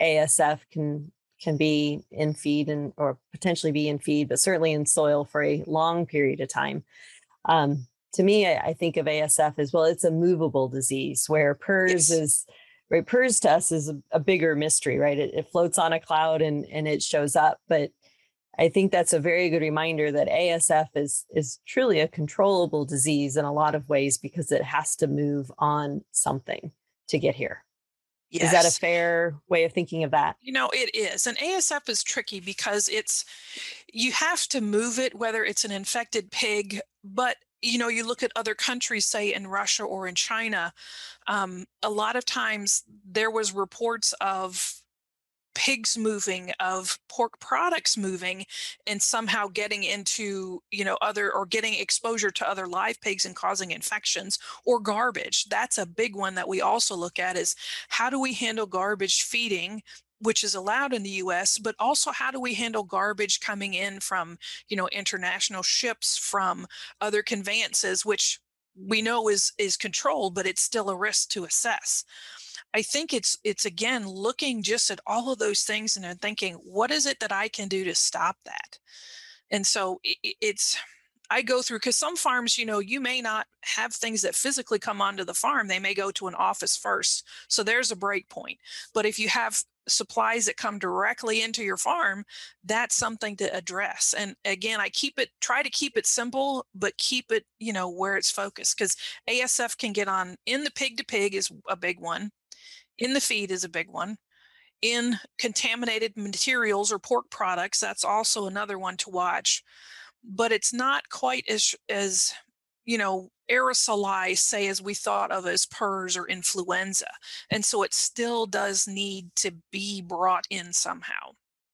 ASF can can be in feed and or potentially be in feed, but certainly in soil for a long period of time. Um, to me, I, I, think of ASF as well. It's a movable disease where PRRS yes. is right. PRRS to us is a, a bigger mystery, right? It, it, floats on a cloud and and it shows up, but I think that's a very good reminder that ASF is is truly a controllable disease in a lot of ways because it has to move on something to get here. Yes. Is that a fair way of thinking of that? You know, it is. And ASF is tricky because it's, you have to move it, whether it's an infected pig, but you know, you look at other countries, say in Russia or in China, um, a lot of times there was reports of pigs moving of pork products moving and somehow getting into you know other or getting exposure to other live pigs and causing infections or garbage. That's a big one that we also look at is how do we handle garbage feeding which is allowed in the US but also how do we handle garbage coming in from you know international ships from other conveyances which we know is is controlled but it's still a risk to assess I think it's it's again looking just at all of those things and then thinking, what is it that I can do to stop that? And so it, it's I go through because some farms, you know, you may not have things that physically come onto the farm. They may go to an office first. So there's a break point. But if you have supplies that come directly into your farm, that's something to address. And again, I keep it, try to keep it simple, but keep it, you know, where it's focused because ASF can get on in the pig to pig is a big one in the feed is a big one. In contaminated materials or pork products, that's also another one to watch. But it's not quite as as you know aerosolized, say, as we thought of as PRRS or influenza, and so it still does need to be brought in somehow.